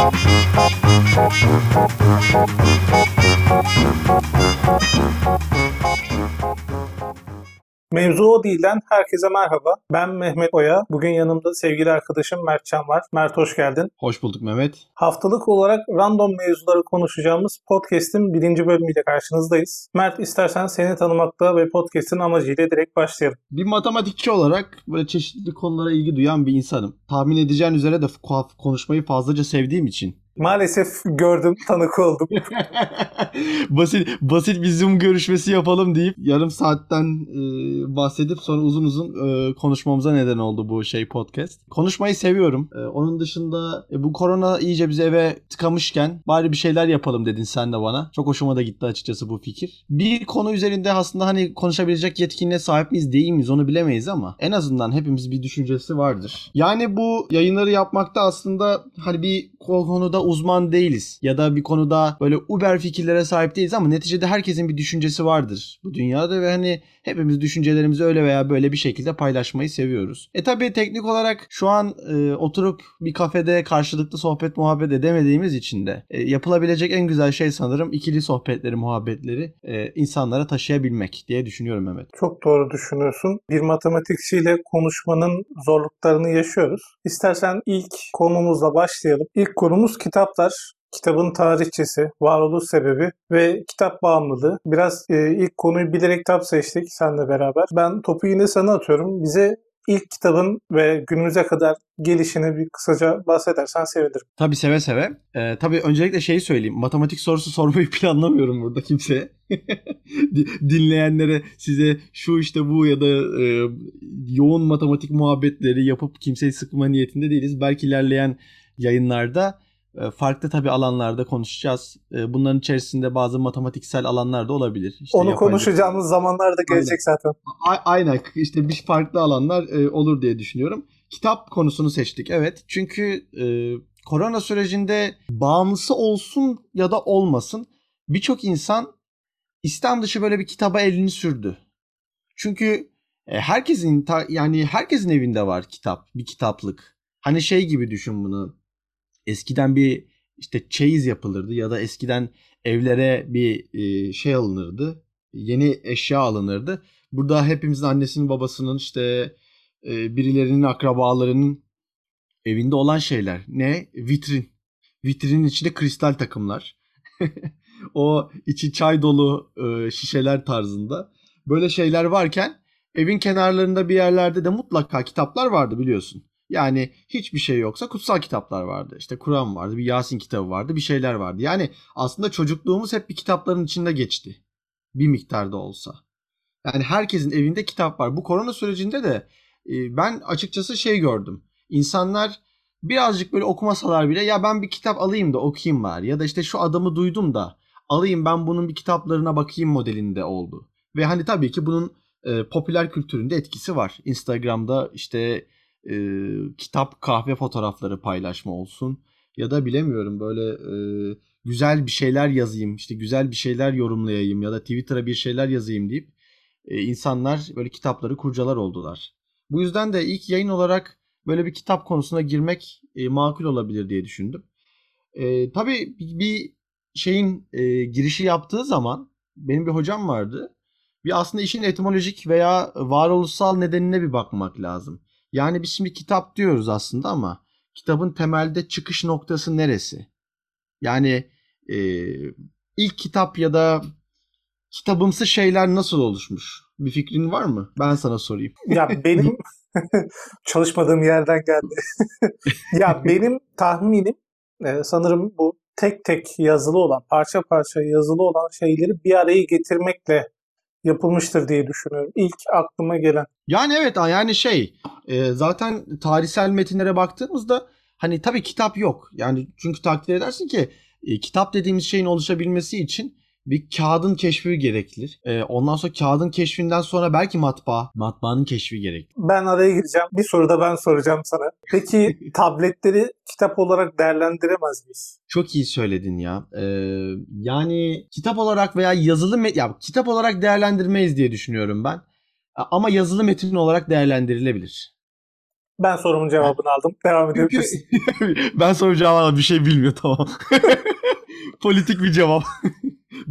Thank you. Mevzu o değilden herkese merhaba. Ben Mehmet Oya. Bugün yanımda sevgili arkadaşım Mert Can var. Mert hoş geldin. Hoş bulduk Mehmet. Haftalık olarak random mevzuları konuşacağımız podcast'in birinci bölümüyle karşınızdayız. Mert istersen seni tanımakta ve podcast'in amacıyla direkt başlayalım. Bir matematikçi olarak böyle çeşitli konulara ilgi duyan bir insanım. Tahmin edeceğin üzere de konuşmayı fazlaca sevdiğim için Maalesef gördüm, tanık oldum. basit basit bir Zoom görüşmesi yapalım deyip yarım saatten e, bahsedip sonra uzun uzun e, konuşmamıza neden oldu bu şey podcast. Konuşmayı seviyorum. E, onun dışında e, bu korona iyice bizi eve tıkamışken bari bir şeyler yapalım dedin sen de bana. Çok hoşuma da gitti açıkçası bu fikir. Bir konu üzerinde aslında hani konuşabilecek yetkinliğe sahip miyiz değil miyiz onu bilemeyiz ama en azından hepimiz bir düşüncesi vardır. Yani bu yayınları yapmakta aslında hani bir konuda uzman değiliz ya da bir konuda böyle uber fikirlere sahip değiliz ama neticede herkesin bir düşüncesi vardır bu dünyada ve hani hepimiz düşüncelerimizi öyle veya böyle bir şekilde paylaşmayı seviyoruz. E tabi teknik olarak şu an e, oturup bir kafede karşılıklı sohbet muhabbet edemediğimiz için de e, yapılabilecek en güzel şey sanırım ikili sohbetleri, muhabbetleri e, insanlara taşıyabilmek diye düşünüyorum Mehmet. Çok doğru düşünüyorsun. Bir matematikçiyle konuşmanın zorluklarını yaşıyoruz. İstersen ilk konumuzla başlayalım. İlk konumuz kitaplar kitabın tarihçesi, varoluş sebebi ve kitap bağımlılığı. Biraz e, ilk konuyu bilerek kitap seçtik seninle beraber. Ben topu yine sana atıyorum. Bize ilk kitabın ve günümüze kadar gelişini bir kısaca bahsedersen sevinirim. Tabii seve seve. Ee, tabii öncelikle şeyi söyleyeyim. Matematik sorusu sormayı planlamıyorum burada kimseye. Dinleyenlere size şu işte bu ya da e, yoğun matematik muhabbetleri yapıp kimseyi sıkma niyetinde değiliz. Belki ilerleyen yayınlarda farklı tabii alanlarda konuşacağız. E, bunların içerisinde bazı matematiksel alanlar da olabilir. İşte Onu konuşacağımız zamanlar da gelecek aynen. zaten. A- aynen işte bir farklı alanlar e, olur diye düşünüyorum. Kitap konusunu seçtik evet. Çünkü e, korona sürecinde bağımlısı olsun ya da olmasın birçok insan İslam dışı böyle bir kitaba elini sürdü. Çünkü e, herkesin yani herkesin evinde var kitap, bir kitaplık. Hani şey gibi düşün bunu eskiden bir işte çeyiz yapılırdı ya da eskiden evlere bir e, şey alınırdı. Yeni eşya alınırdı. Burada hepimizin annesinin babasının işte e, birilerinin akrabalarının evinde olan şeyler. Ne? Vitrin. Vitrinin içinde kristal takımlar. o içi çay dolu e, şişeler tarzında. Böyle şeyler varken evin kenarlarında bir yerlerde de mutlaka kitaplar vardı biliyorsun. Yani hiçbir şey yoksa kutsal kitaplar vardı. İşte Kur'an vardı, bir Yasin kitabı vardı, bir şeyler vardı. Yani aslında çocukluğumuz hep bir kitapların içinde geçti. Bir miktarda olsa. Yani herkesin evinde kitap var. Bu korona sürecinde de e, ben açıkçası şey gördüm. İnsanlar birazcık böyle okumasalar bile ya ben bir kitap alayım da okuyayım var. Ya da işte şu adamı duydum da alayım ben bunun bir kitaplarına bakayım modelinde oldu. Ve hani tabii ki bunun e, popüler kültüründe etkisi var. Instagram'da işte e, kitap kahve fotoğrafları paylaşma olsun ya da bilemiyorum böyle e, güzel bir şeyler yazayım işte güzel bir şeyler yorumlayayım ya da Twitter'a bir şeyler yazayım deyip e, insanlar böyle kitapları kurcalar oldular. Bu yüzden de ilk yayın olarak böyle bir kitap konusuna girmek e, makul olabilir diye düşündüm. E, tabii bir şeyin e, girişi yaptığı zaman benim bir hocam vardı. Bir aslında işin etimolojik veya varoluşsal nedenine bir bakmak lazım. Yani biz şimdi kitap diyoruz aslında ama kitabın temelde çıkış noktası neresi? Yani e, ilk kitap ya da kitabımsı şeyler nasıl oluşmuş? Bir fikrin var mı? Ben sana sorayım. Ya benim çalışmadığım yerden geldi. ya benim tahminim e, sanırım bu tek tek yazılı olan, parça parça yazılı olan şeyleri bir araya getirmekle yapılmıştır diye düşünüyorum. İlk aklıma gelen. Yani evet yani şey e, zaten tarihsel metinlere baktığımızda hani tabii kitap yok. Yani çünkü takdir edersin ki e, kitap dediğimiz şeyin oluşabilmesi için bir kağıdın keşfi gereklidir. Ee, ondan sonra kağıdın keşfinden sonra belki matbaa, matbaanın keşfi gerekli. Ben araya gireceğim. Bir soru da ben soracağım sana. Peki tabletleri kitap olarak değerlendiremez miyiz? Çok iyi söyledin ya. Ee, yani kitap olarak veya yazılı met ya kitap olarak değerlendirmeyiz diye düşünüyorum ben. Ama yazılı metin olarak değerlendirilebilir. Ben sorumun cevabını aldım. Devam edebilirsin. ben sorunun cevabını bir şey bilmiyor tamam. Politik bir cevap.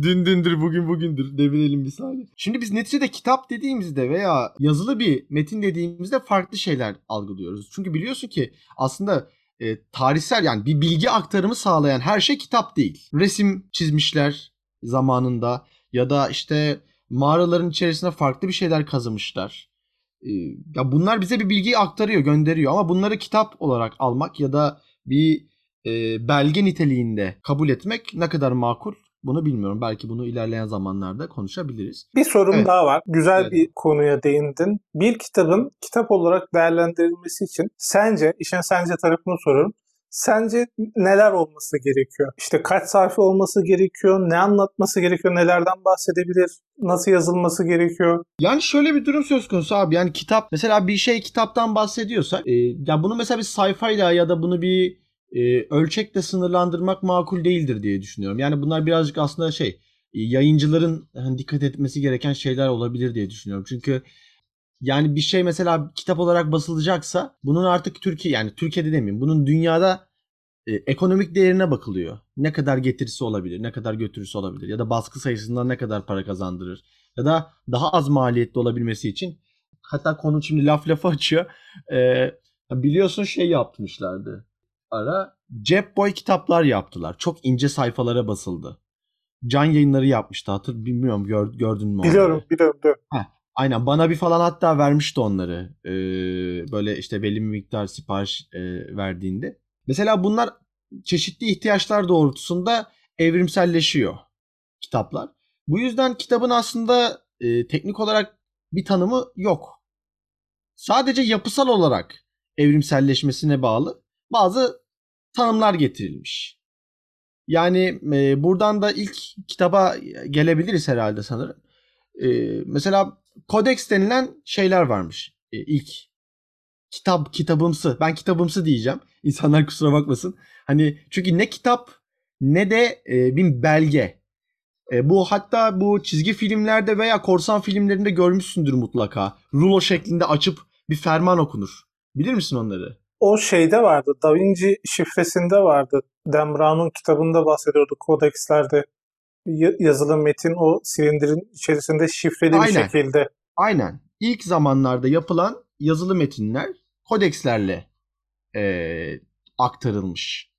Dün dündür bugün bugündür devirelim bir saniye. Şimdi biz neticede kitap dediğimizde veya yazılı bir metin dediğimizde farklı şeyler algılıyoruz. Çünkü biliyorsun ki aslında e, tarihsel yani bir bilgi aktarımı sağlayan her şey kitap değil. Resim çizmişler zamanında ya da işte mağaraların içerisine farklı bir şeyler kazımışlar. E, ya bunlar bize bir bilgiyi aktarıyor, gönderiyor ama bunları kitap olarak almak ya da bir e, belge niteliğinde kabul etmek ne kadar makul bunu bilmiyorum. Belki bunu ilerleyen zamanlarda konuşabiliriz. Bir sorum Evet. daha var. Güzel Evet. bir konuya değindin. Bir kitabın kitap olarak değerlendirilmesi için sence, işin sence tarafını soruyorum. Sence neler olması gerekiyor? İşte kaç sayfa olması gerekiyor? Ne anlatması gerekiyor? Nelerden bahsedebilir? Nasıl yazılması gerekiyor? Yani şöyle bir durum söz konusu abi. Yani kitap mesela bir şey kitaptan bahsediyorsak e, ya bunu mesela bir sayfayla ya da bunu bir e, ölçekle sınırlandırmak makul değildir diye düşünüyorum. Yani bunlar birazcık aslında şey e, yayıncıların hani dikkat etmesi gereken şeyler olabilir diye düşünüyorum. Çünkü yani bir şey mesela kitap olarak basılacaksa bunun artık Türkiye yani Türkiye'de demeyeyim bunun dünyada e, ekonomik değerine bakılıyor. Ne kadar getirisi olabilir, ne kadar götürüsü olabilir ya da baskı sayısından ne kadar para kazandırır ya da daha az maliyetli olabilmesi için hatta konu şimdi laf lafı açıyor. Ee, biliyorsun şey yapmışlardı. Ara cep boy kitaplar yaptılar. Çok ince sayfalara basıldı. Can yayınları yapmıştı. Hatır bilmiyorum gör, gördün mü? onları? Biliyorum, biliyorum. biliyorum. Aynen bana bir falan hatta vermişti onları. Ee, böyle işte belli bir miktar sipariş e, verdiğinde. Mesela bunlar çeşitli ihtiyaçlar doğrultusunda evrimselleşiyor kitaplar. Bu yüzden kitabın aslında e, teknik olarak bir tanımı yok. Sadece yapısal olarak evrimselleşmesine bağlı bazı tanımlar getirilmiş. Yani e, buradan da ilk kitaba gelebiliriz herhalde sanırım. E, mesela kodeks denilen şeyler varmış. E, ilk kitap kitabımsı. Ben kitabımsı diyeceğim. İnsanlar kusura bakmasın. Hani çünkü ne kitap ne de e, bir belge. E, bu hatta bu çizgi filmlerde veya korsan filmlerinde görmüşsündür mutlaka. Rulo şeklinde açıp bir ferman okunur. Bilir misin onları? O şeyde vardı. Da Vinci şifresinde vardı. Brown'un kitabında bahsediyordu kodekslerde. Ya- Yazılı metin o silindirin içerisinde şifreli bir Aynen. şekilde. Aynen. İlk zamanlarda yapılan yazılı metinler kodekslerle e, aktarılmış.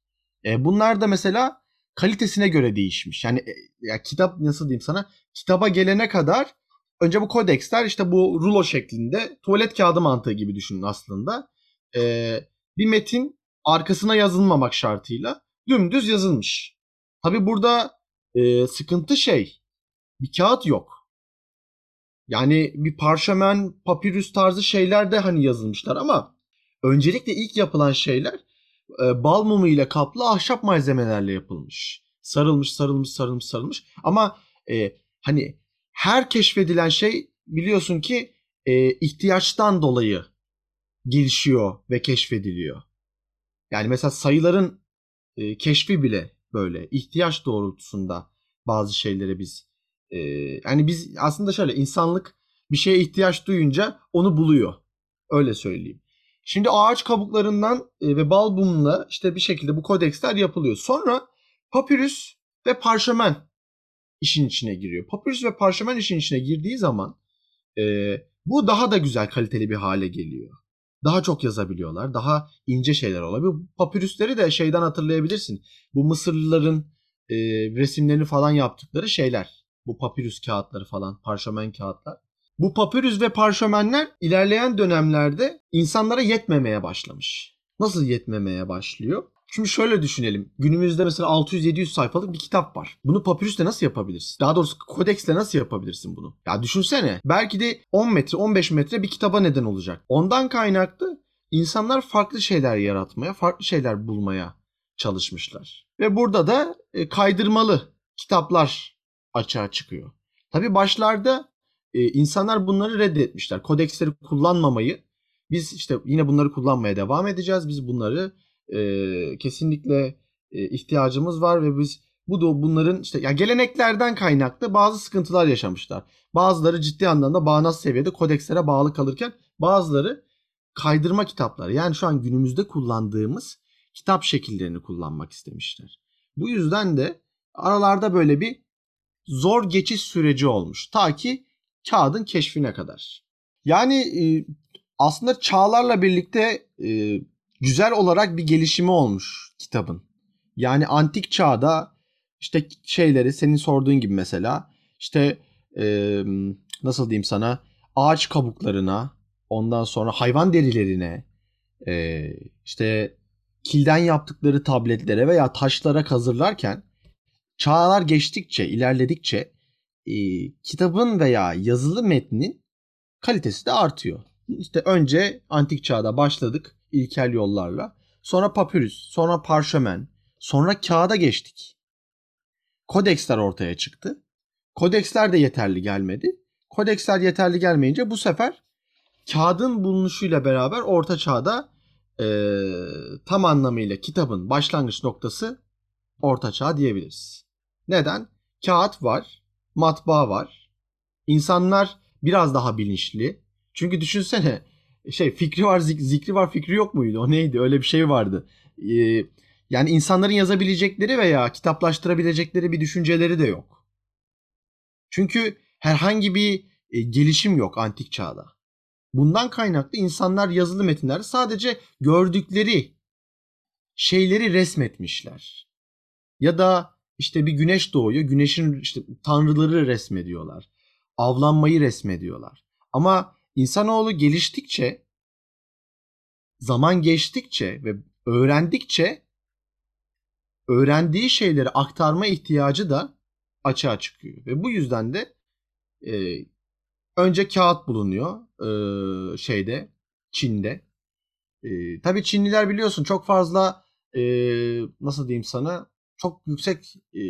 E, bunlar da mesela kalitesine göre değişmiş. Yani e, ya kitap nasıl diyeyim sana? Kitaba gelene kadar önce bu kodeksler işte bu rulo şeklinde tuvalet kağıdı mantığı gibi düşünün aslında. E, bir metin arkasına yazılmamak şartıyla dümdüz yazılmış. Tabi burada e, sıkıntı şey bir kağıt yok. Yani bir parşömen, papirüs tarzı şeyler de hani yazılmışlar ama öncelikle ilk yapılan şeyler e, bal mumu ile kaplı ahşap malzemelerle yapılmış. Sarılmış, sarılmış, sarılmış, sarılmış. Ama e, hani her keşfedilen şey biliyorsun ki e, ihtiyaçtan dolayı gelişiyor ve keşfediliyor. Yani mesela sayıların e, keşfi bile böyle ihtiyaç doğrultusunda bazı şeylere biz e, yani biz aslında şöyle insanlık bir şeye ihtiyaç duyunca onu buluyor. Öyle söyleyeyim. Şimdi ağaç kabuklarından e, ve bal mumla işte bir şekilde bu kodeksler yapılıyor. Sonra papyrus ve parşömen işin içine giriyor. Papyrus ve parşömen işin içine girdiği zaman e, bu daha da güzel kaliteli bir hale geliyor. Daha çok yazabiliyorlar. Daha ince şeyler olabiliyor. Bu Papyrusleri de şeyden hatırlayabilirsin. Bu Mısırlıların e, resimlerini falan yaptıkları şeyler. Bu papyrus kağıtları falan, parşömen kağıtlar. Bu papyrus ve parşömenler ilerleyen dönemlerde insanlara yetmemeye başlamış. Nasıl yetmemeye başlıyor? Şimdi şöyle düşünelim. Günümüzde mesela 600-700 sayfalık bir kitap var. Bunu papyrusle nasıl yapabilirsin? Daha doğrusu kodeksle nasıl yapabilirsin bunu? Ya düşünsene. Belki de 10 metre, 15 metre bir kitaba neden olacak. Ondan kaynaklı insanlar farklı şeyler yaratmaya, farklı şeyler bulmaya çalışmışlar. Ve burada da e, kaydırmalı kitaplar açığa çıkıyor. Tabi başlarda e, insanlar bunları reddetmişler. Kodeksleri kullanmamayı biz işte yine bunları kullanmaya devam edeceğiz. Biz bunları e, kesinlikle e, ihtiyacımız var ve biz bu da bunların işte ya geleneklerden kaynaklı bazı sıkıntılar yaşamışlar. Bazıları ciddi anlamda bağnaz seviyede kodekslere bağlı kalırken bazıları kaydırma kitapları yani şu an günümüzde kullandığımız kitap şekillerini kullanmak istemişler. Bu yüzden de aralarda böyle bir zor geçiş süreci olmuş. Ta ki kağıdın keşfine kadar. Yani e, aslında çağlarla birlikte e, güzel olarak bir gelişimi olmuş kitabın. Yani antik çağda işte şeyleri senin sorduğun gibi mesela işte e, nasıl diyeyim sana ağaç kabuklarına ondan sonra hayvan derilerine e, işte kilden yaptıkları tabletlere veya taşlara kazırlarken çağlar geçtikçe ilerledikçe e, kitabın veya yazılı metnin kalitesi de artıyor. İşte önce antik çağda başladık ilkel yollarla. Sonra papyrus, sonra parşömen, sonra kağıda geçtik. Kodeksler ortaya çıktı. Kodeksler de yeterli gelmedi. Kodeksler yeterli gelmeyince bu sefer kağıdın bulunuşuyla beraber orta çağda e, tam anlamıyla kitabın başlangıç noktası orta çağ diyebiliriz. Neden? Kağıt var, matbaa var. İnsanlar biraz daha bilinçli. Çünkü düşünsene şey fikri var zikri var fikri yok muydu? O neydi? Öyle bir şey vardı. Ee, yani insanların yazabilecekleri veya kitaplaştırabilecekleri bir düşünceleri de yok. Çünkü herhangi bir e, gelişim yok antik çağda. Bundan kaynaklı insanlar yazılı metinlerde sadece gördükleri şeyleri resmetmişler. Ya da işte bir güneş doğuyor, güneşin işte tanrıları resmediyorlar. Avlanmayı resmediyorlar. Ama insanoğlu geliştikçe, zaman geçtikçe ve öğrendikçe öğrendiği şeyleri aktarma ihtiyacı da açığa çıkıyor. Ve bu yüzden de e, önce kağıt bulunuyor e, şeyde Çin'de. E, tabii Çinliler biliyorsun çok fazla e, nasıl diyeyim sana çok yüksek e,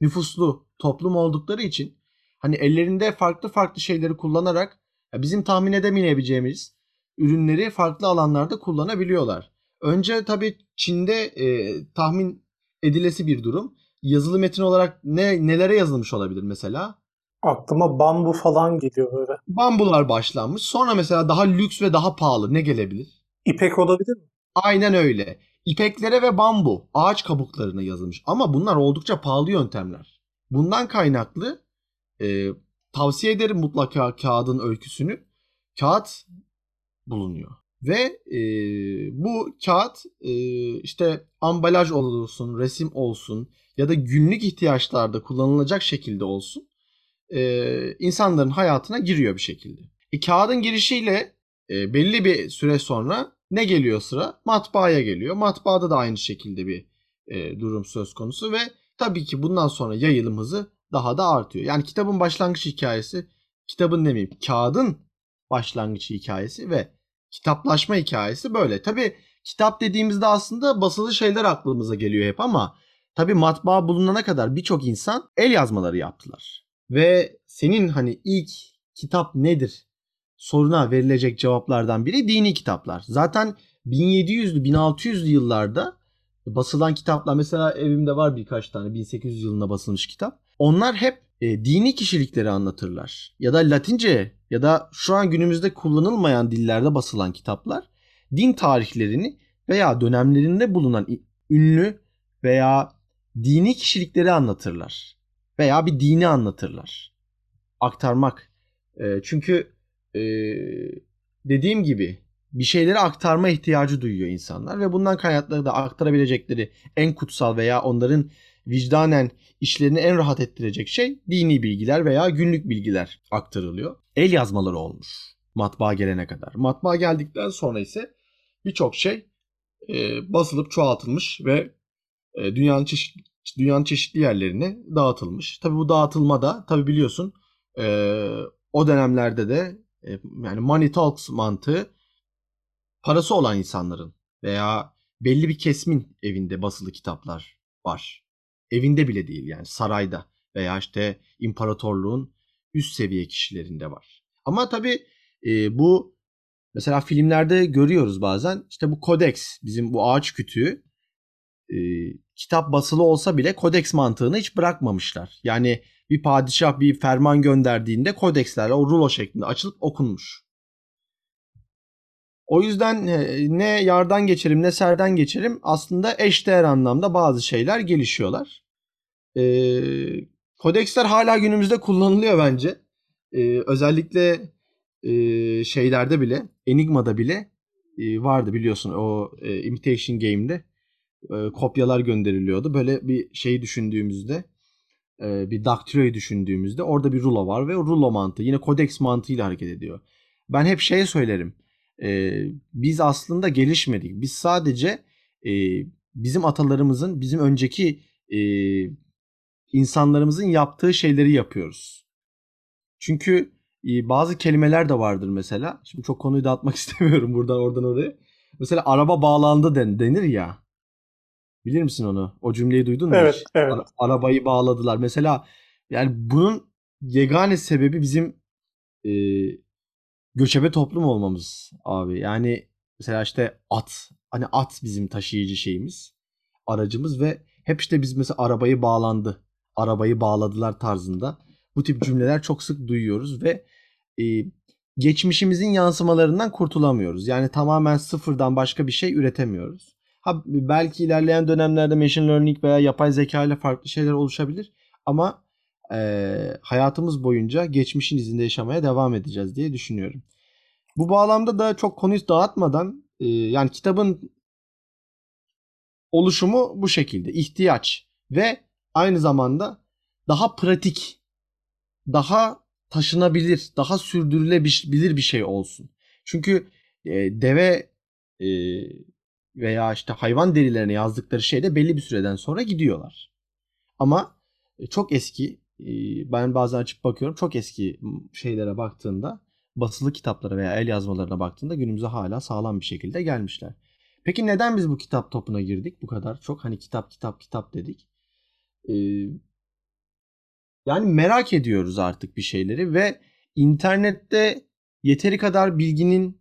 nüfuslu toplum oldukları için hani ellerinde farklı farklı şeyleri kullanarak bizim tahmin edemeyebileceğimiz ürünleri farklı alanlarda kullanabiliyorlar. Önce tabii Çin'de e, tahmin edilesi bir durum. Yazılı metin olarak ne nelere yazılmış olabilir mesela? Aklıma bambu falan geliyor böyle. Bambular başlanmış. Sonra mesela daha lüks ve daha pahalı ne gelebilir? İpek olabilir mi? Aynen öyle. İpeklere ve bambu, ağaç kabuklarına yazılmış. Ama bunlar oldukça pahalı yöntemler. Bundan kaynaklı e, tavsiye ederim mutlaka kağıdın öyküsünü. Kağıt bulunuyor. Ve e, bu kağıt e, işte ambalaj olsun, resim olsun ya da günlük ihtiyaçlarda kullanılacak şekilde olsun e, insanların hayatına giriyor bir şekilde. E, kağıdın girişiyle e, belli bir süre sonra ne geliyor sıra? Matbaaya geliyor. Matbaada da aynı şekilde bir e, durum söz konusu ve tabii ki bundan sonra yayılım hızı daha da artıyor. Yani kitabın başlangıç hikayesi, kitabın demeyeyim, kağıdın başlangıç hikayesi ve kitaplaşma hikayesi böyle. Tabii kitap dediğimizde aslında basılı şeyler aklımıza geliyor hep ama tabii matbaa bulunana kadar birçok insan el yazmaları yaptılar. Ve senin hani ilk kitap nedir soruna verilecek cevaplardan biri dini kitaplar. Zaten 1700'lü 1600'lü yıllarda basılan kitaplar mesela evimde var birkaç tane 1800 yılında basılmış kitap. Onlar hep e, dini kişilikleri anlatırlar. Ya da Latince ya da şu an günümüzde kullanılmayan dillerde basılan kitaplar din tarihlerini veya dönemlerinde bulunan ünlü veya dini kişilikleri anlatırlar. Veya bir dini anlatırlar. Aktarmak. E, çünkü e, dediğim gibi bir şeyleri aktarma ihtiyacı duyuyor insanlar ve bundan kaynaklı da aktarabilecekleri en kutsal veya onların vicdanen işlerini en rahat ettirecek şey dini bilgiler veya günlük bilgiler aktarılıyor. El yazmaları olmuş matbaa gelene kadar. Matbaa geldikten sonra ise birçok şey e, basılıp çoğaltılmış ve e, dünyanın çeşitli dünyanın çeşitli yerlerine dağıtılmış. Tabi bu dağıtılma da tabi biliyorsun e, o dönemlerde de e, yani money talks mantığı parası olan insanların veya belli bir kesmin evinde basılı kitaplar var. Evinde bile değil yani sarayda veya işte imparatorluğun üst seviye kişilerinde var. Ama tabii e, bu mesela filmlerde görüyoruz bazen işte bu kodeks bizim bu ağaç kütüğü e, kitap basılı olsa bile kodeks mantığını hiç bırakmamışlar. Yani bir padişah bir ferman gönderdiğinde kodekslerle o rulo şeklinde açılıp okunmuş. O yüzden e, ne yardan geçerim ne serden geçerim aslında eşdeğer anlamda bazı şeyler gelişiyorlar. Ee, kodeksler hala günümüzde kullanılıyor bence. Ee, özellikle e, şeylerde bile, Enigma'da bile e, vardı biliyorsun o e, Imitation Game'de e, kopyalar gönderiliyordu. Böyle bir şey düşündüğümüzde e, bir daktiloyu düşündüğümüzde orada bir rulo var ve o rulo mantığı yine kodeks mantığıyla hareket ediyor. Ben hep şey söylerim. E, biz aslında gelişmedik. Biz sadece e, bizim atalarımızın, bizim önceki e, insanlarımızın yaptığı şeyleri yapıyoruz. Çünkü e, bazı kelimeler de vardır mesela. Şimdi çok konuyu dağıtmak istemiyorum buradan oradan oraya. Mesela araba bağlandı den, denir ya. Bilir misin onu? O cümleyi duydun mu? Evet, hiç? evet. Ara- arabayı bağladılar. Mesela yani bunun yegane sebebi bizim e, göçebe toplum olmamız abi. Yani mesela işte at. Hani at bizim taşıyıcı şeyimiz. Aracımız ve hep işte biz mesela arabayı bağlandı. Arabayı bağladılar tarzında. Bu tip cümleler çok sık duyuyoruz ve e, geçmişimizin yansımalarından kurtulamıyoruz. Yani tamamen sıfırdan başka bir şey üretemiyoruz. Ha belki ilerleyen dönemlerde machine learning veya yapay zeka ile farklı şeyler oluşabilir ama e, hayatımız boyunca geçmişin izinde yaşamaya devam edeceğiz diye düşünüyorum. Bu bağlamda da çok konuyu dağıtmadan e, yani kitabın oluşumu bu şekilde. ihtiyaç ve aynı zamanda daha pratik, daha taşınabilir, daha sürdürülebilir bir şey olsun. Çünkü e, deve e, veya işte hayvan derilerine yazdıkları şeyde belli bir süreden sonra gidiyorlar. Ama çok eski ben bazen açıp bakıyorum çok eski şeylere baktığında basılı kitaplara veya el yazmalarına baktığında günümüze hala sağlam bir şekilde gelmişler. Peki neden biz bu kitap topuna girdik bu kadar çok? Hani kitap kitap kitap dedik. Yani merak ediyoruz artık bir şeyleri ve internette yeteri kadar bilginin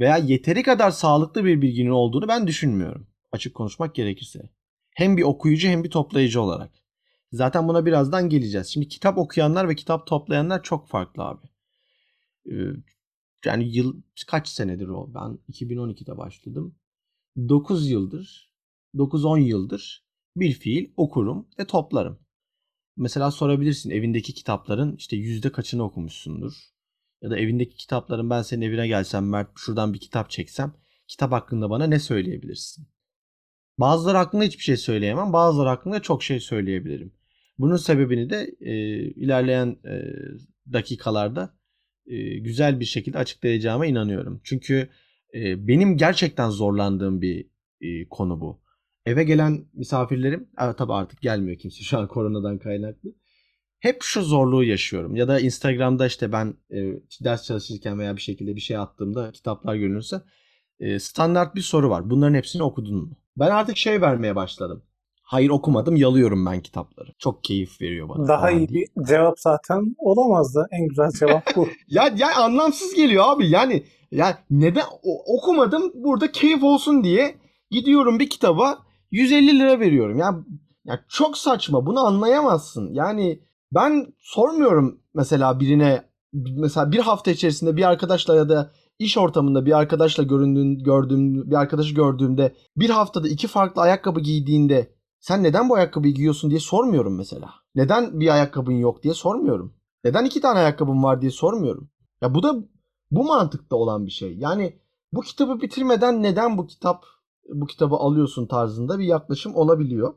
veya yeteri kadar sağlıklı bir bilginin olduğunu ben düşünmüyorum. Açık konuşmak gerekirse. Hem bir okuyucu hem bir toplayıcı olarak. Zaten buna birazdan geleceğiz. Şimdi kitap okuyanlar ve kitap toplayanlar çok farklı abi. Ee, yani yıl kaç senedir o? Ben 2012'de başladım. 9 yıldır, 9-10 yıldır bir fiil okurum ve toplarım. Mesela sorabilirsin evindeki kitapların işte yüzde kaçını okumuşsundur? Ya da evindeki kitapların ben senin evine gelsem Mert şuradan bir kitap çeksem kitap hakkında bana ne söyleyebilirsin? Bazıları hakkında hiçbir şey söyleyemem. Bazıları hakkında çok şey söyleyebilirim. Bunun sebebini de e, ilerleyen e, dakikalarda e, güzel bir şekilde açıklayacağıma inanıyorum. Çünkü e, benim gerçekten zorlandığım bir e, konu bu. Eve gelen misafirlerim, evet, tabii artık gelmiyor kimse şu an koronadan kaynaklı. Hep şu zorluğu yaşıyorum. Ya da Instagram'da işte ben e, ders çalışırken veya bir şekilde bir şey attığımda kitaplar görünürse e, standart bir soru var. Bunların hepsini okudun mu? Ben artık şey vermeye başladım. Hayır okumadım yalıyorum ben kitapları. Çok keyif veriyor bana. Daha iyi diye. bir cevap zaten olamazdı. En güzel cevap bu. Ya, ya anlamsız geliyor abi. Yani ya neden o- okumadım burada keyif olsun diye gidiyorum bir kitaba 150 lira veriyorum. Ya ya çok saçma. Bunu anlayamazsın. Yani ben sormuyorum mesela birine mesela bir hafta içerisinde bir arkadaşla ya da iş ortamında bir arkadaşla göründüğün gördüğüm bir arkadaşı gördüğümde bir haftada iki farklı ayakkabı giydiğinde sen neden bu ayakkabıyı giyiyorsun diye sormuyorum mesela. Neden bir ayakkabın yok diye sormuyorum. Neden iki tane ayakkabın var diye sormuyorum. Ya bu da bu mantıkta olan bir şey. Yani bu kitabı bitirmeden neden bu kitap bu kitabı alıyorsun tarzında bir yaklaşım olabiliyor.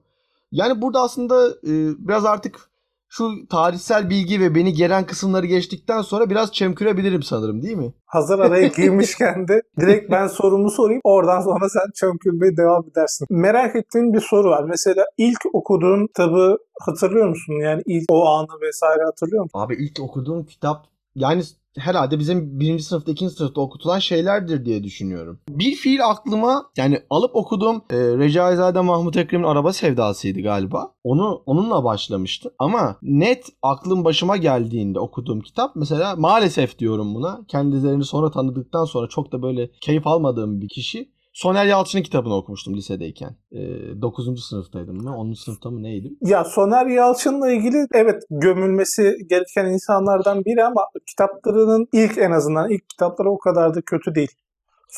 Yani burada aslında e, biraz artık şu tarihsel bilgi ve beni geren kısımları geçtikten sonra biraz çemkürebilirim sanırım değil mi? Hazır araya girmişken de direkt ben sorumu sorayım. Oradan sonra sen çömkürmeye devam edersin. Merak ettiğim bir soru var. Mesela ilk okuduğun kitabı hatırlıyor musun? Yani ilk o anı vesaire hatırlıyor musun? Abi ilk okuduğum kitap yani herhalde bizim birinci sınıfta ikinci sınıfta okutulan şeylerdir diye düşünüyorum. Bir fiil aklıma yani alıp okuduğum e, Recaizade Mahmut Ekrem'in Araba Sevdası'ydı galiba. Onu onunla başlamıştım. Ama net aklım başıma geldiğinde okuduğum kitap mesela maalesef diyorum buna. Kendilerini sonra tanıdıktan sonra çok da böyle keyif almadığım bir kişi. Soner Yalçın'ın kitabını okumuştum lisedeyken. E, 9. sınıftaydım mı? 10. sınıfta mı neydim? Ya Soner Yalçın'la ilgili evet gömülmesi gereken insanlardan biri ama kitaplarının ilk en azından ilk kitapları o kadar da kötü değil.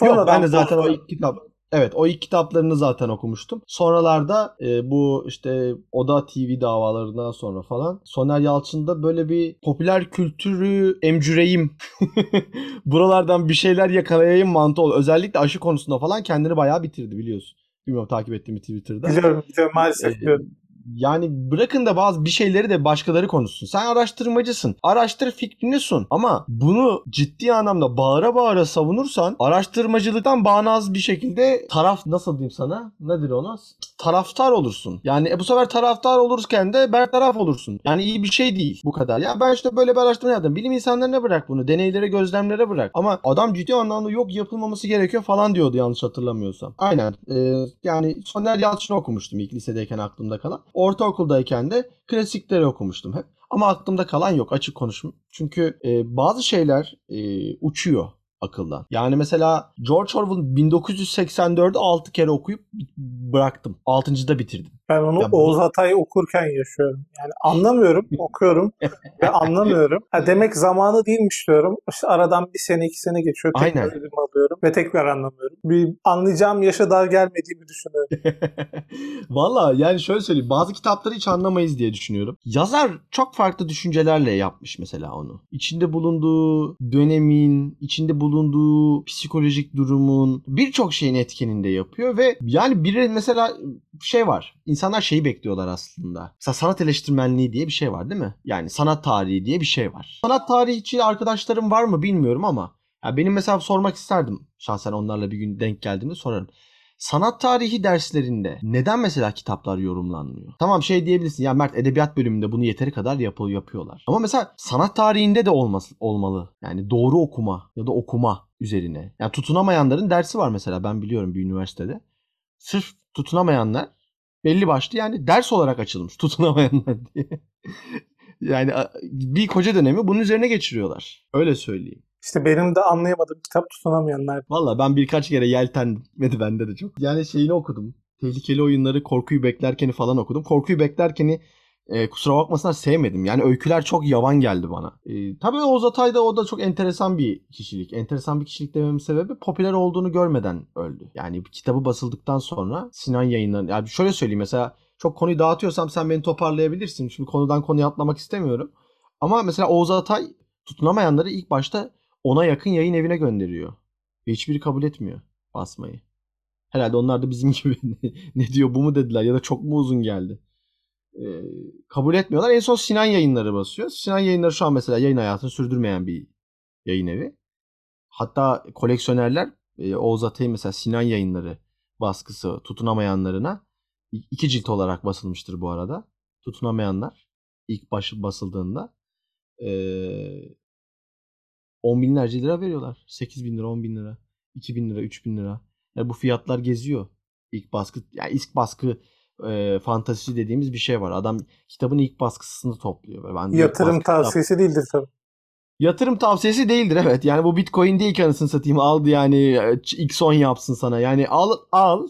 Yok ben de zaten o ilk kitap Evet o ilk kitaplarını zaten okumuştum. Sonralarda e, bu işte Oda TV davalarından sonra falan Soner Yalçın'da böyle bir popüler kültürü emcüreyim. Buralardan bir şeyler yakalayayım mantığı oldu. Özellikle aşı konusunda falan kendini bayağı bitirdi biliyorsun. Bilmiyorum takip ettiğimi Twitter'da. Biliyorum biliyorum maalesef Ee, biliyorum. Yani bırakın da bazı bir şeyleri de başkaları konuşsun. Sen araştırmacısın. Araştır fikrini sun. Ama bunu ciddi anlamda bağıra bağıra savunursan araştırmacılıktan bağnaz bir şekilde taraf nasıl diyeyim sana? Nedir ona? Taraftar olursun. Yani e, bu sefer taraftar olurken de bertaraf olursun. Yani iyi bir şey değil bu kadar. Ya ben işte böyle bir araştırma yaptım. Bilim insanlarına bırak bunu. Deneylere, gözlemlere bırak. Ama adam ciddi anlamda yok yapılmaması gerekiyor falan diyordu yanlış hatırlamıyorsam. Aynen. Ee, yani Soner Yalçın'ı okumuştum ilk lisedeyken aklımda kalan. Ortaokuldayken de klasikleri okumuştum hep. Ama aklımda kalan yok açık konuşayım. Çünkü e, bazı şeyler e, uçuyor akıldan. Yani mesela George Orwell 1984'ü 6 kere okuyup bıraktım. 6.da bitirdim. Ben onu Ya bu- Oğuz Atay okurken yaşıyorum. Yani anlamıyorum, okuyorum ve anlamıyorum. Ha demek zamanı değilmiş diyorum. İşte aradan bir sene iki sene geçiyor. Tekrar Aynen. elime alıyorum ve tekrar anlamıyorum. Bir anlayacağım yaşa daha gelmediğimi düşünüyorum. Valla yani şöyle söyleyeyim. Bazı kitapları hiç anlamayız diye düşünüyorum. Yazar çok farklı düşüncelerle yapmış mesela onu. İçinde bulunduğu dönemin, içinde bulunduğu psikolojik durumun birçok şeyin etkeninde yapıyor ve yani biri mesela şey var. İnsanlar şeyi bekliyorlar aslında. Mesela sanat eleştirmenliği diye bir şey var değil mi? Yani sanat tarihi diye bir şey var. Sanat tarihçi arkadaşlarım var mı bilmiyorum ama ya benim mesela sormak isterdim şahsen onlarla bir gün denk geldiğimde sorarım. Sanat tarihi derslerinde neden mesela kitaplar yorumlanmıyor? Tamam şey diyebilirsin ya Mert edebiyat bölümünde bunu yeteri kadar yapı, yapıyorlar. Ama mesela sanat tarihinde de olması, olmalı. Yani doğru okuma ya da okuma üzerine. Yani tutunamayanların dersi var mesela ben biliyorum bir üniversitede. Sırf tutunamayanlar belli başlı yani ders olarak açılmış tutunamayanlar diye. yani bir koca dönemi bunun üzerine geçiriyorlar. Öyle söyleyeyim. İşte benim de anlayamadığım kitap tutunamayanlar. Valla ben birkaç kere yeltenmedi bende de çok. Yani şeyini okudum. Tehlikeli oyunları korkuyu beklerkeni falan okudum. Korkuyu beklerkeni e, kusura bakmasınlar sevmedim. Yani öyküler çok yavan geldi bana. E, tabii Oğuz Atay da o da çok enteresan bir kişilik. Enteresan bir kişilik dememin sebebi popüler olduğunu görmeden öldü. Yani kitabı basıldıktan sonra Sinan yayınları... Yani şöyle söyleyeyim mesela çok konuyu dağıtıyorsam sen beni toparlayabilirsin. Şimdi konudan konuya atlamak istemiyorum. Ama mesela Oğuz Atay tutunamayanları ilk başta ona yakın yayın evine gönderiyor. Ve hiçbiri kabul etmiyor basmayı. Herhalde onlar da bizim gibi ne diyor bu mu dediler ya da çok mu uzun geldi. Ee, kabul etmiyorlar. En son Sinan yayınları basıyor. Sinan yayınları şu an mesela yayın hayatını sürdürmeyen bir yayın evi. Hatta koleksiyonerler e, Oğuz Atay'ın mesela Sinan yayınları baskısı tutunamayanlarına iki cilt olarak basılmıştır bu arada. Tutunamayanlar ilk başı basıldığında ee, on binlerce lira veriyorlar. 8 bin lira, 10 bin lira, 2 bin lira, 3 bin lira. Yani bu fiyatlar geziyor. İlk baskı, yani ilk baskı e, fantazisi dediğimiz bir şey var. Adam kitabın ilk baskısını topluyor. Ben Yatırım baskı kitap- tavsiyesi değildir tabii. Yatırım tavsiyesi değildir evet. Yani bu Bitcoin değil ki anasını satayım. Al yani e, X10 yapsın sana. Yani al al.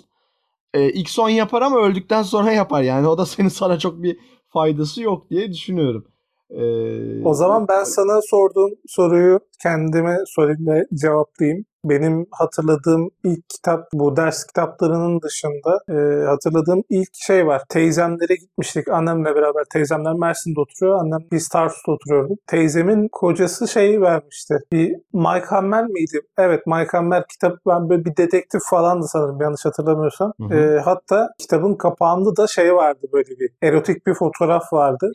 E, X10 yapar ama öldükten sonra yapar. Yani o da senin sana çok bir faydası yok diye düşünüyorum. E, O zaman ben sana sorduğum soruyu kendime sorayım ve cevaplayayım. Benim hatırladığım ilk kitap bu ders kitaplarının dışında e, hatırladığım ilk şey var. Teyzemlere gitmiştik annemle beraber. Teyzemler Mersin'de oturuyor. Annem biz Tarsus'ta oturuyorduk. Teyzemin kocası şey vermişti. Bir Mike Hammer miydi? Evet Mike Hammer kitap ben böyle bir dedektif falandı sanırım yanlış hatırlamıyorsam. Hı hı. E, hatta kitabın kapağında da şey vardı böyle bir erotik bir fotoğraf vardı.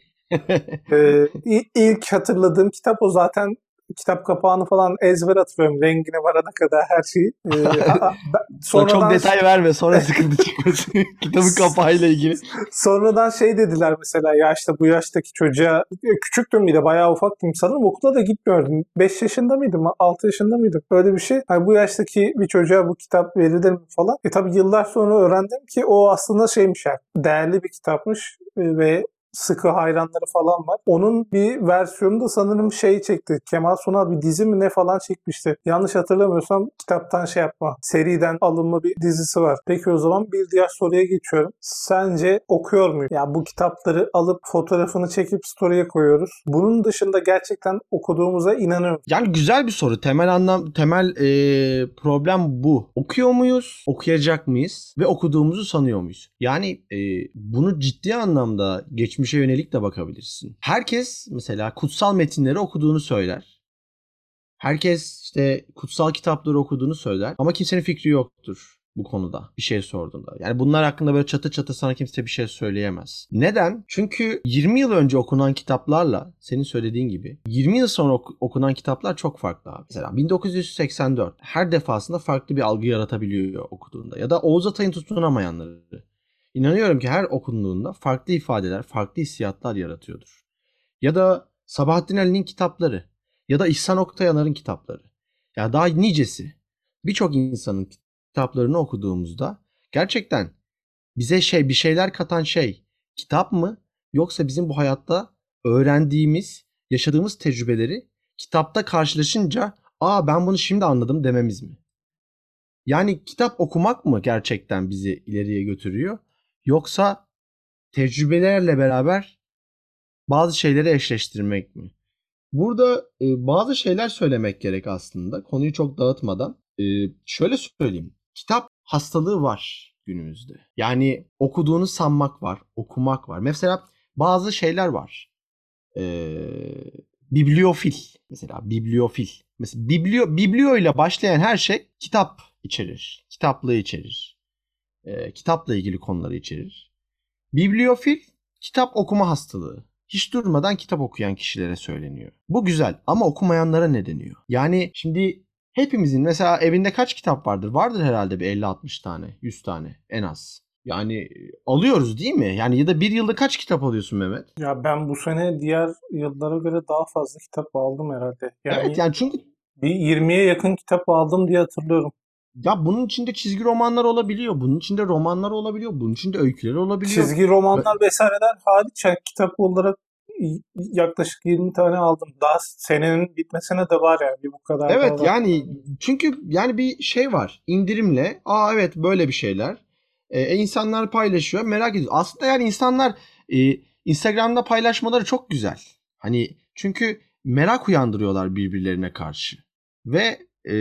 Ee, ilk hatırladığım kitap o zaten kitap kapağını falan ezber hatırlıyorum. Rengine varana kadar her şeyi. Ee, ha- ha- ben- Sonra çok sonradan, detay verme sonra sıkıntı çıkmasın. Kitabın kapağıyla ilgili. sonradan şey dediler mesela ya işte bu yaştaki çocuğa küçüktüm bir de bayağı ufaktım sanırım okula da gitmiyordum. 5 yaşında mıydım 6 yaşında mıydım böyle bir şey. Yani bu yaştaki bir çocuğa bu kitap verilir mi falan. E tabi yıllar sonra öğrendim ki o aslında şeymiş yani değerli bir kitapmış e, ve sıkı hayranları falan var. Onun bir versiyonu da sanırım şey çekti. Kemal Sunal bir dizi mi ne falan çekmişti. Yanlış hatırlamıyorsam kitaptan şey yapma. Seriden alınma bir dizisi var. Peki o zaman bir diğer soruya geçiyorum. Sence okuyor muyum? Ya bu kitapları alıp fotoğrafını çekip story'e koyuyoruz. Bunun dışında gerçekten okuduğumuza inanıyorum. Yani güzel bir soru. Temel anlam temel e, problem bu. Okuyor muyuz? Okuyacak mıyız? Ve okuduğumuzu sanıyor muyuz? Yani e, bunu ciddi anlamda geçmişe yönelik de bakabilirsin. Herkes mesela kutsal metinleri okuduğunu söyler. Herkes işte kutsal kitapları okuduğunu söyler ama kimsenin fikri yoktur bu konuda bir şey sorduğunda. Yani bunlar hakkında böyle çatı çatı sana kimse bir şey söyleyemez. Neden? Çünkü 20 yıl önce okunan kitaplarla senin söylediğin gibi 20 yıl sonra ok- okunan kitaplar çok farklı abi. Mesela 1984 her defasında farklı bir algı yaratabiliyor okuduğunda. Ya da Oğuz Atay'ın tutunamayanları. İnanıyorum ki her okunduğunda farklı ifadeler, farklı hissiyatlar yaratıyordur. Ya da Sabahattin Ali'nin kitapları ya da İhsan Oktayanar'ın kitapları. Ya daha nicesi. Birçok insanın kitaplarını okuduğumuzda gerçekten bize şey bir şeyler katan şey kitap mı yoksa bizim bu hayatta öğrendiğimiz, yaşadığımız tecrübeleri kitapta karşılaşınca aa ben bunu şimdi anladım dememiz mi? Yani kitap okumak mı gerçekten bizi ileriye götürüyor yoksa tecrübelerle beraber bazı şeyleri eşleştirmek mi? Burada e, bazı şeyler söylemek gerek aslında. Konuyu çok dağıtmadan. E, şöyle söyleyeyim. Kitap hastalığı var günümüzde. Yani okuduğunu sanmak var, okumak var. Mesela bazı şeyler var. E, bibliofil mesela bibliofil. Mesela biblio, biblio ile başlayan her şey kitap içerir. Kitaplığı içerir. E, kitapla ilgili konuları içerir. Bibliofil kitap okuma hastalığı hiç durmadan kitap okuyan kişilere söyleniyor. Bu güzel ama okumayanlara ne deniyor? Yani şimdi hepimizin mesela evinde kaç kitap vardır? Vardır herhalde bir 50-60 tane, 100 tane en az. Yani alıyoruz değil mi? Yani ya da bir yılda kaç kitap alıyorsun Mehmet? Ya ben bu sene diğer yıllara göre daha fazla kitap aldım herhalde. Yani Evet yani çünkü bir 20'ye yakın kitap aldım diye hatırlıyorum. Ya bunun içinde çizgi romanlar olabiliyor. Bunun içinde romanlar olabiliyor. Bunun içinde öyküler olabiliyor. Çizgi romanlar vesaireler hariç yani kitap olarak yaklaşık 20 tane aldım. Daha senenin bitmesine de var yani bir bu kadar. Evet var. yani çünkü yani bir şey var indirimle aa evet böyle bir şeyler e, insanlar paylaşıyor merak ediyor. Aslında yani insanlar e, Instagram'da paylaşmaları çok güzel. Hani çünkü merak uyandırıyorlar birbirlerine karşı ve e,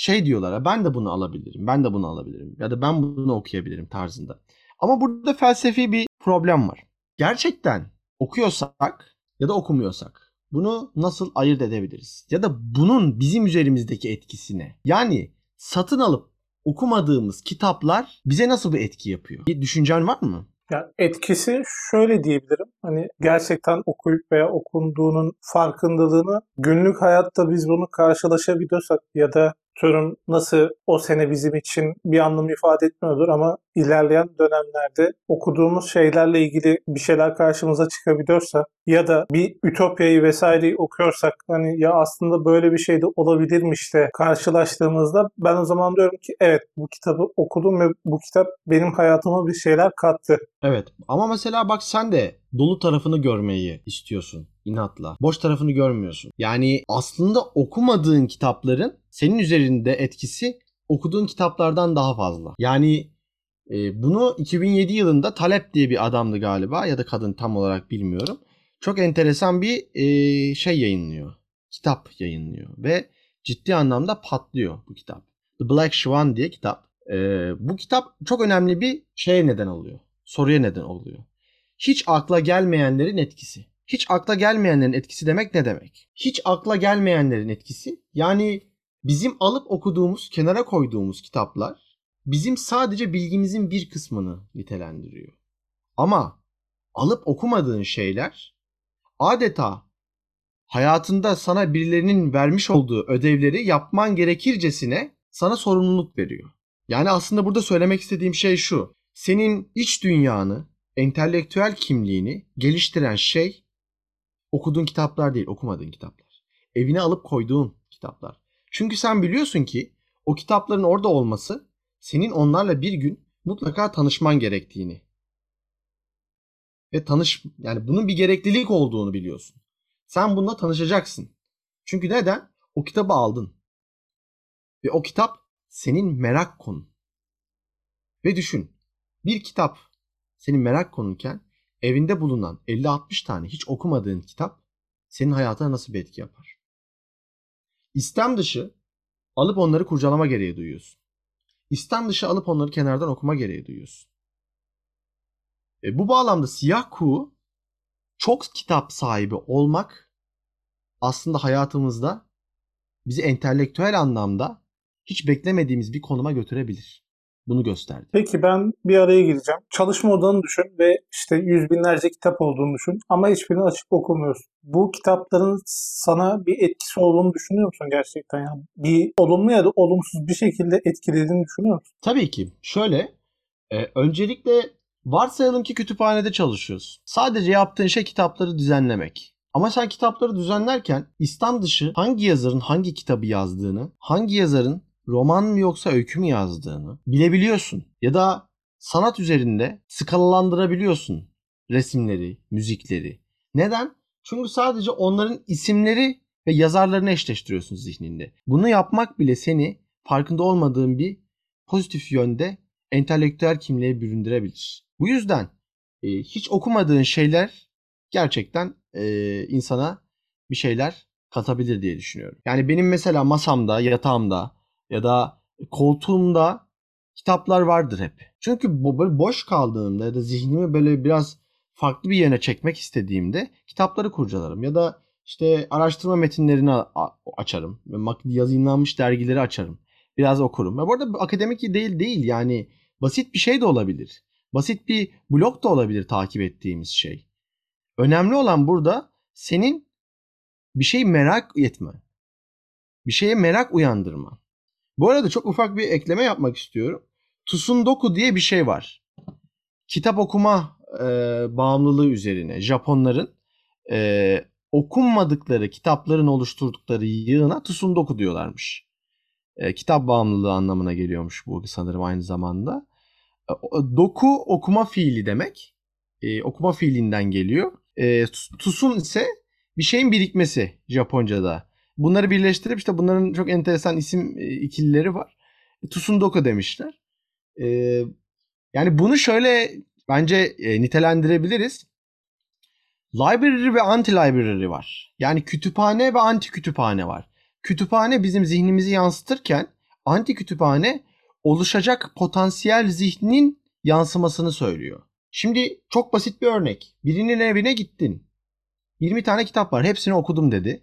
şey diyorlar "Ha, ben de bunu alabilirim ben de bunu alabilirim ya da ben bunu okuyabilirim tarzında. Ama burada felsefi bir problem var. Gerçekten okuyorsak ya da okumuyorsak bunu nasıl ayırt edebiliriz? Ya da bunun bizim üzerimizdeki etkisi ne? Yani satın alıp okumadığımız kitaplar bize nasıl bir etki yapıyor? Bir düşüncen var mı? Ya etkisi şöyle diyebilirim. Hani gerçekten okuyup veya okunduğunun farkındalığını günlük hayatta biz bunu karşılaşabiliyorsak ya da atıyorum nasıl o sene bizim için bir anlam ifade etmiyordur ama ilerleyen dönemlerde okuduğumuz şeylerle ilgili bir şeyler karşımıza çıkabiliyorsa ya da bir ütopyayı vesaireyi okuyorsak hani ya aslında böyle bir şey de olabilirmiş de karşılaştığımızda ben o zaman diyorum ki evet bu kitabı okudum ve bu kitap benim hayatıma bir şeyler kattı. Evet ama mesela bak sen de dolu tarafını görmeyi istiyorsun inatla. Boş tarafını görmüyorsun. Yani aslında okumadığın kitapların senin üzerinde etkisi okuduğun kitaplardan daha fazla. Yani e, bunu 2007 yılında Talep diye bir adamdı galiba ya da kadın tam olarak bilmiyorum. Çok enteresan bir e, şey yayınlıyor. Kitap yayınlıyor ve ciddi anlamda patlıyor bu kitap. The Black Swan diye kitap. E, bu kitap çok önemli bir şeye neden oluyor. Soruya neden oluyor. Hiç akla gelmeyenlerin etkisi. Hiç akla gelmeyenlerin etkisi demek ne demek? Hiç akla gelmeyenlerin etkisi yani bizim alıp okuduğumuz, kenara koyduğumuz kitaplar bizim sadece bilgimizin bir kısmını nitelendiriyor. Ama alıp okumadığın şeyler adeta hayatında sana birilerinin vermiş olduğu ödevleri yapman gerekircesine sana sorumluluk veriyor. Yani aslında burada söylemek istediğim şey şu. Senin iç dünyanı, entelektüel kimliğini geliştiren şey okuduğun kitaplar değil, okumadığın kitaplar. Evine alıp koyduğun kitaplar. Çünkü sen biliyorsun ki o kitapların orada olması senin onlarla bir gün mutlaka tanışman gerektiğini Ve tanış yani bunun bir gereklilik olduğunu biliyorsun. Sen bununla tanışacaksın. Çünkü neden? O kitabı aldın. Ve o kitap senin merak konun. Ve düşün. Bir kitap senin merak konunken evinde bulunan 50-60 tane hiç okumadığın kitap senin hayatına nasıl bir etki yapar? İstem dışı alıp onları kurcalama gereği duyuyorsun. İstem dışı alıp onları kenardan okuma gereği duyuyorsun. E, bu bağlamda siyah kuğu çok kitap sahibi olmak aslında hayatımızda bizi entelektüel anlamda hiç beklemediğimiz bir konuma götürebilir. Bunu gösterdi. Peki ben bir araya gireceğim. Çalışma odanı düşün ve işte yüz binlerce kitap olduğunu düşün ama hiçbirini açıp okumuyorsun. Bu kitapların sana bir etkisi olduğunu düşünüyor musun gerçekten? Yani bir olumlu ya da olumsuz bir şekilde etkilediğini düşünüyor musun? Tabii ki. Şöyle, e, öncelikle varsayalım ki kütüphanede çalışıyorsun. Sadece yaptığın şey kitapları düzenlemek. Ama sen kitapları düzenlerken İslam dışı hangi yazarın hangi kitabı yazdığını, hangi yazarın roman mı yoksa öykü mü yazdığını bilebiliyorsun. Ya da sanat üzerinde skalalandırabiliyorsun resimleri, müzikleri. Neden? Çünkü sadece onların isimleri ve yazarlarını eşleştiriyorsun zihninde. Bunu yapmak bile seni farkında olmadığın bir pozitif yönde entelektüel kimliğe büründürebilir. Bu yüzden e, hiç okumadığın şeyler gerçekten e, insana bir şeyler katabilir diye düşünüyorum. Yani benim mesela masamda, yatağımda ya da koltuğumda kitaplar vardır hep. Çünkü böyle boş kaldığımda ya da zihnimi böyle biraz farklı bir yerine çekmek istediğimde kitapları kurcalarım ya da işte araştırma metinlerini açarım. Yazılanmış dergileri açarım. Biraz okurum. Ve bu arada akademik değil değil yani basit bir şey de olabilir. Basit bir blog da olabilir takip ettiğimiz şey. Önemli olan burada senin bir şey merak etme. Bir şeye merak uyandırma. Bu arada çok ufak bir ekleme yapmak istiyorum. Tusundoku diye bir şey var. Kitap okuma e, bağımlılığı üzerine Japonların e, okunmadıkları kitapların oluşturdukları yığına Tusundoku diyorlarmış. E, kitap bağımlılığı anlamına geliyormuş bu sanırım aynı zamanda. E, doku okuma fiili demek. E, okuma fiilinden geliyor. E, tusun ise bir şeyin birikmesi Japonca'da. Bunları birleştirip işte bunların çok enteresan isim e, ikilileri var. E, Tusundoku demişler. E, yani bunu şöyle bence nitelendirebiliriz. Library ve anti-library var. Yani kütüphane ve anti kütüphane var. Kütüphane bizim zihnimizi yansıtırken anti kütüphane oluşacak potansiyel zihnin yansımasını söylüyor. Şimdi çok basit bir örnek. Birinin evine gittin. 20 tane kitap var. Hepsini okudum dedi.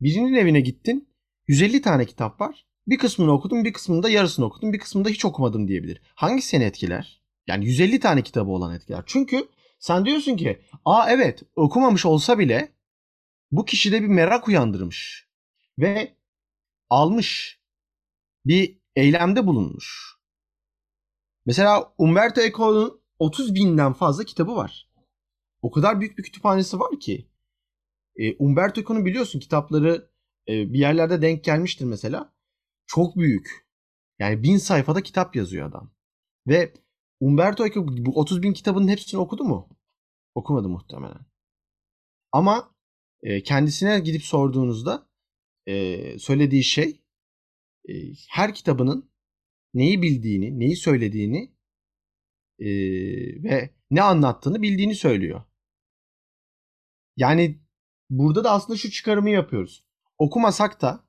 Birinin evine gittin. 150 tane kitap var. Bir kısmını okudum, bir kısmını da yarısını okudum, bir kısmını da hiç okumadım diyebilir. Hangi seni etkiler? Yani 150 tane kitabı olan etkiler. Çünkü sen diyorsun ki, aa evet okumamış olsa bile bu kişide bir merak uyandırmış. Ve almış. Bir eylemde bulunmuş. Mesela Umberto Eco'nun 30 binden fazla kitabı var. O kadar büyük bir kütüphanesi var ki. E, Umberto Eco'nun biliyorsun kitapları e, bir yerlerde denk gelmiştir mesela. Çok büyük. Yani bin sayfada kitap yazıyor adam. Ve Umberto Eco bu 30 bin kitabının hepsini okudu mu? Okumadı muhtemelen. Ama e, kendisine gidip sorduğunuzda e, söylediği şey e, her kitabının neyi bildiğini, neyi söylediğini e, ve ne anlattığını bildiğini söylüyor. Yani burada da aslında şu çıkarımı yapıyoruz. Okumasak da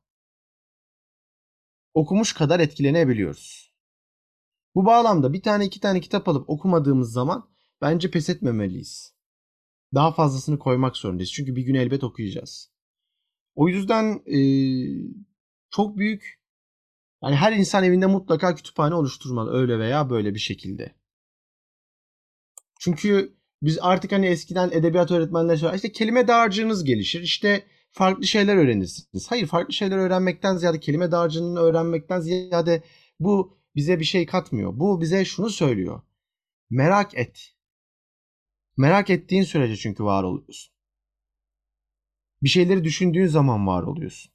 okumuş kadar etkilenebiliyoruz. Bu bağlamda bir tane iki tane kitap alıp okumadığımız zaman bence pes etmemeliyiz. Daha fazlasını koymak zorundayız. Çünkü bir gün elbet okuyacağız. O yüzden e, çok büyük yani her insan evinde mutlaka kütüphane oluşturmalı öyle veya böyle bir şekilde. Çünkü biz artık hani eskiden edebiyat öğretmenleri söyler işte kelime dağarcığınız gelişir işte farklı şeyler öğrenirsiniz. Hayır farklı şeyler öğrenmekten ziyade kelime dağarcığını öğrenmekten ziyade bu bize bir şey katmıyor. Bu bize şunu söylüyor. Merak et. Merak ettiğin sürece çünkü var oluyorsun. Bir şeyleri düşündüğün zaman var oluyorsun.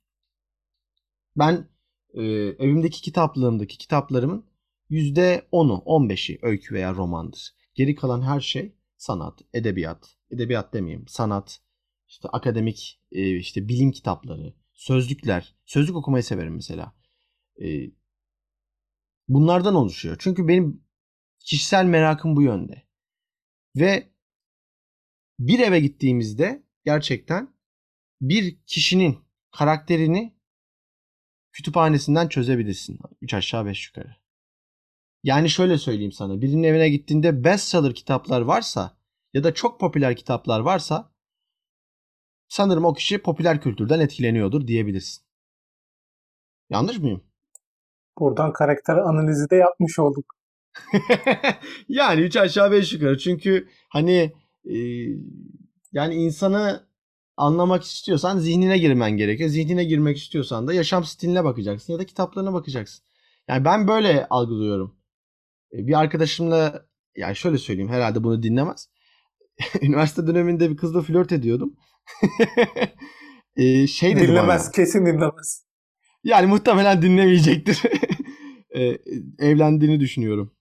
Ben e, evimdeki kitaplığımdaki kitaplarımın %10'u, 15'i öykü veya romandır. Geri kalan her şey sanat, edebiyat, edebiyat demeyeyim, sanat, işte akademik, e, işte bilim kitapları, sözlükler. Sözlük okumayı severim mesela. E, bunlardan oluşuyor. Çünkü benim kişisel merakım bu yönde. Ve bir eve gittiğimizde gerçekten bir kişinin karakterini kütüphanesinden çözebilirsin. 3 aşağı 5 yukarı. Yani şöyle söyleyeyim sana. Birinin evine gittiğinde bestseller kitaplar varsa ya da çok popüler kitaplar varsa sanırım o kişi popüler kültürden etkileniyordur diyebilirsin. Yanlış mıyım? Buradan karakter analizi de yapmış olduk. yani 3 aşağı 5 yukarı. Çünkü hani e, yani insanı anlamak istiyorsan zihnine girmen gerekiyor. Zihnine girmek istiyorsan da yaşam stiline bakacaksın ya da kitaplarına bakacaksın. Yani ben böyle algılıyorum. E, bir arkadaşımla yani şöyle söyleyeyim herhalde bunu dinlemez. Üniversite döneminde bir kızla flört ediyordum. ee, şey dedi dinlemez bana, kesin dinlemez. Yani muhtemelen dinlemeyecektir. ee, evlendiğini düşünüyorum.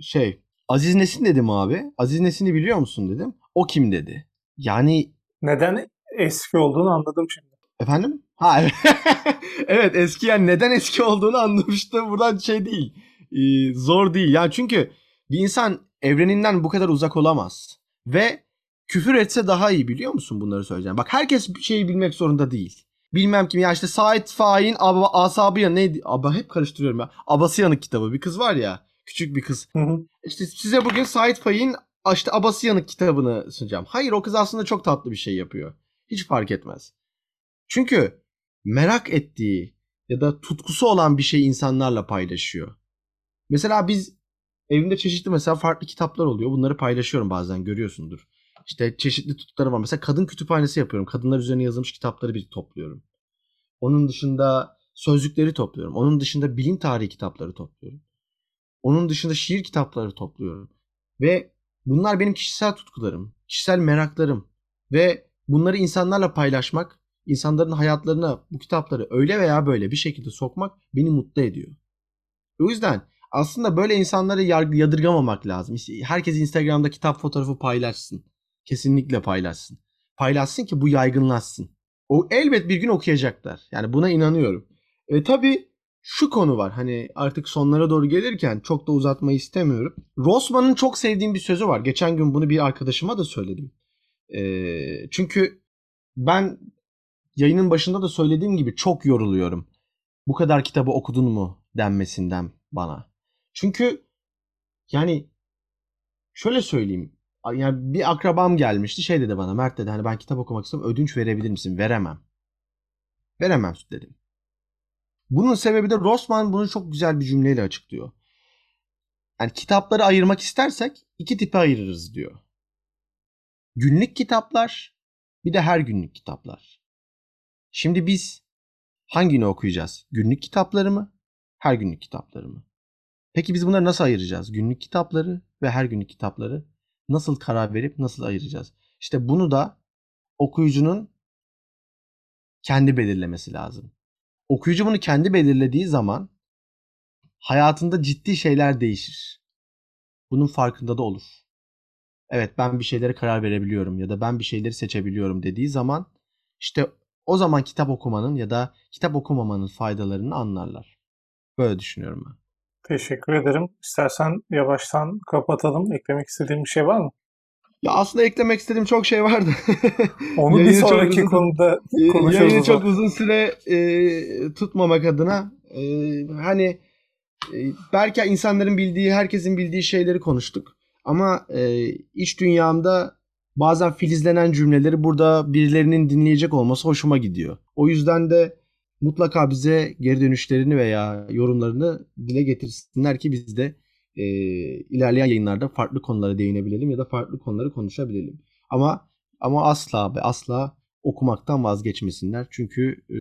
Şey Aziz Nesin dedim abi. Aziz Nesin'i biliyor musun dedim. O kim dedi. Yani neden eski olduğunu anladım şimdi. Efendim? Ha evet eski yani neden eski olduğunu anlamıştım. Buradan şey değil. Ee, zor değil. Yani çünkü bir insan evreninden bu kadar uzak olamaz. Ve küfür etse daha iyi biliyor musun bunları söyleyeceğim. Bak herkes bir şeyi bilmek zorunda değil. Bilmem kim ya işte Said Faik'in Ab Asabıyan neydi? Aba hep karıştırıyorum ya. Abasıyanık kitabı bir kız var ya. Küçük bir kız. Hı hı. İşte size bugün Said Faik'in işte Abasıyanık kitabını sunacağım. Hayır o kız aslında çok tatlı bir şey yapıyor. Hiç fark etmez. Çünkü merak ettiği ya da tutkusu olan bir şey insanlarla paylaşıyor. Mesela biz evimde çeşitli mesela farklı kitaplar oluyor. Bunları paylaşıyorum bazen görüyorsundur. İşte çeşitli tutkuları var. Mesela kadın kütüphanesi yapıyorum. Kadınlar üzerine yazılmış kitapları bir topluyorum. Onun dışında sözlükleri topluyorum. Onun dışında bilim tarihi kitapları topluyorum. Onun dışında şiir kitapları topluyorum. Ve bunlar benim kişisel tutkularım, kişisel meraklarım. Ve bunları insanlarla paylaşmak, insanların hayatlarına bu kitapları öyle veya böyle bir şekilde sokmak beni mutlu ediyor. O yüzden aslında böyle insanları yadırgamamak lazım. İşte herkes Instagram'da kitap fotoğrafı paylaşsın. Kesinlikle paylaşsın. Paylaşsın ki bu yaygınlaşsın. O elbet bir gün okuyacaklar. Yani buna inanıyorum. E tabi şu konu var. Hani artık sonlara doğru gelirken çok da uzatmayı istemiyorum. Rossman'ın çok sevdiğim bir sözü var. Geçen gün bunu bir arkadaşıma da söyledim. E, çünkü ben yayının başında da söylediğim gibi çok yoruluyorum. Bu kadar kitabı okudun mu denmesinden bana. Çünkü yani şöyle söyleyeyim. Yani bir akrabam gelmişti şey dedi bana Mert dedi hani ben kitap okumak istiyorum ödünç verebilir misin? Veremem. Veremem dedim. Bunun sebebi de Rossman bunu çok güzel bir cümleyle açıklıyor. Yani kitapları ayırmak istersek iki tipe ayırırız diyor. Günlük kitaplar bir de her günlük kitaplar. Şimdi biz hangini okuyacağız? Günlük kitapları mı? Her günlük kitapları mı? Peki biz bunları nasıl ayıracağız? Günlük kitapları ve her günlük kitapları nasıl karar verip nasıl ayıracağız? İşte bunu da okuyucunun kendi belirlemesi lazım. Okuyucu bunu kendi belirlediği zaman hayatında ciddi şeyler değişir. Bunun farkında da olur. Evet ben bir şeylere karar verebiliyorum ya da ben bir şeyleri seçebiliyorum dediği zaman işte o zaman kitap okumanın ya da kitap okumamanın faydalarını anlarlar. Böyle düşünüyorum ben. Teşekkür ederim. İstersen yavaştan kapatalım. Eklemek istediğin bir şey var mı? Ya aslında eklemek istediğim çok şey vardı. Onu bir sonraki uzun, konuda konuşuruz. Yayını çok uzun süre e, tutmamak adına e, hani e, belki insanların bildiği, herkesin bildiği şeyleri konuştuk. Ama e, iç dünyamda bazen filizlenen cümleleri burada birilerinin dinleyecek olması hoşuma gidiyor. O yüzden de mutlaka bize geri dönüşlerini veya yorumlarını dile getirsinler ki biz de e, ilerleyen yayınlarda farklı konulara değinebilelim ya da farklı konuları konuşabilelim. Ama ama asla ve asla okumaktan vazgeçmesinler. Çünkü e,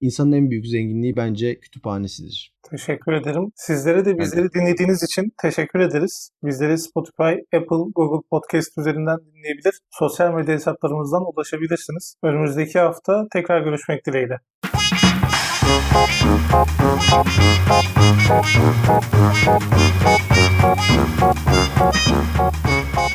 insanın en büyük zenginliği bence kütüphanesidir. Teşekkür ederim. Sizlere de bizleri evet. dinlediğiniz için teşekkür ederiz. Bizleri Spotify, Apple, Google Podcast üzerinden dinleyebilir. Sosyal medya hesaplarımızdan ulaşabilirsiniz. Önümüzdeki hafta tekrar görüşmek dileğiyle. Thank you.